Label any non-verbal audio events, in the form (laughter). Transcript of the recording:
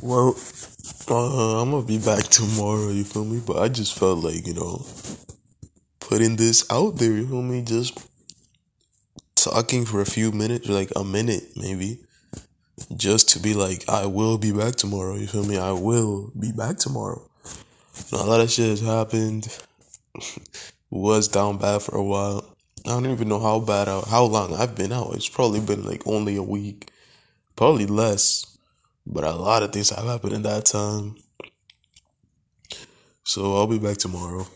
Well, uh, I'm gonna be back tomorrow, you feel me? But I just felt like, you know, putting this out there, you feel me? Just talking for a few minutes, like a minute maybe, just to be like, I will be back tomorrow, you feel me? I will be back tomorrow. You know, a lot of shit has happened. (laughs) Was down bad for a while. I don't even know how bad, I, how long I've been out. It's probably been like only a week, probably less. But a lot of things have happened in that time. So I'll be back tomorrow.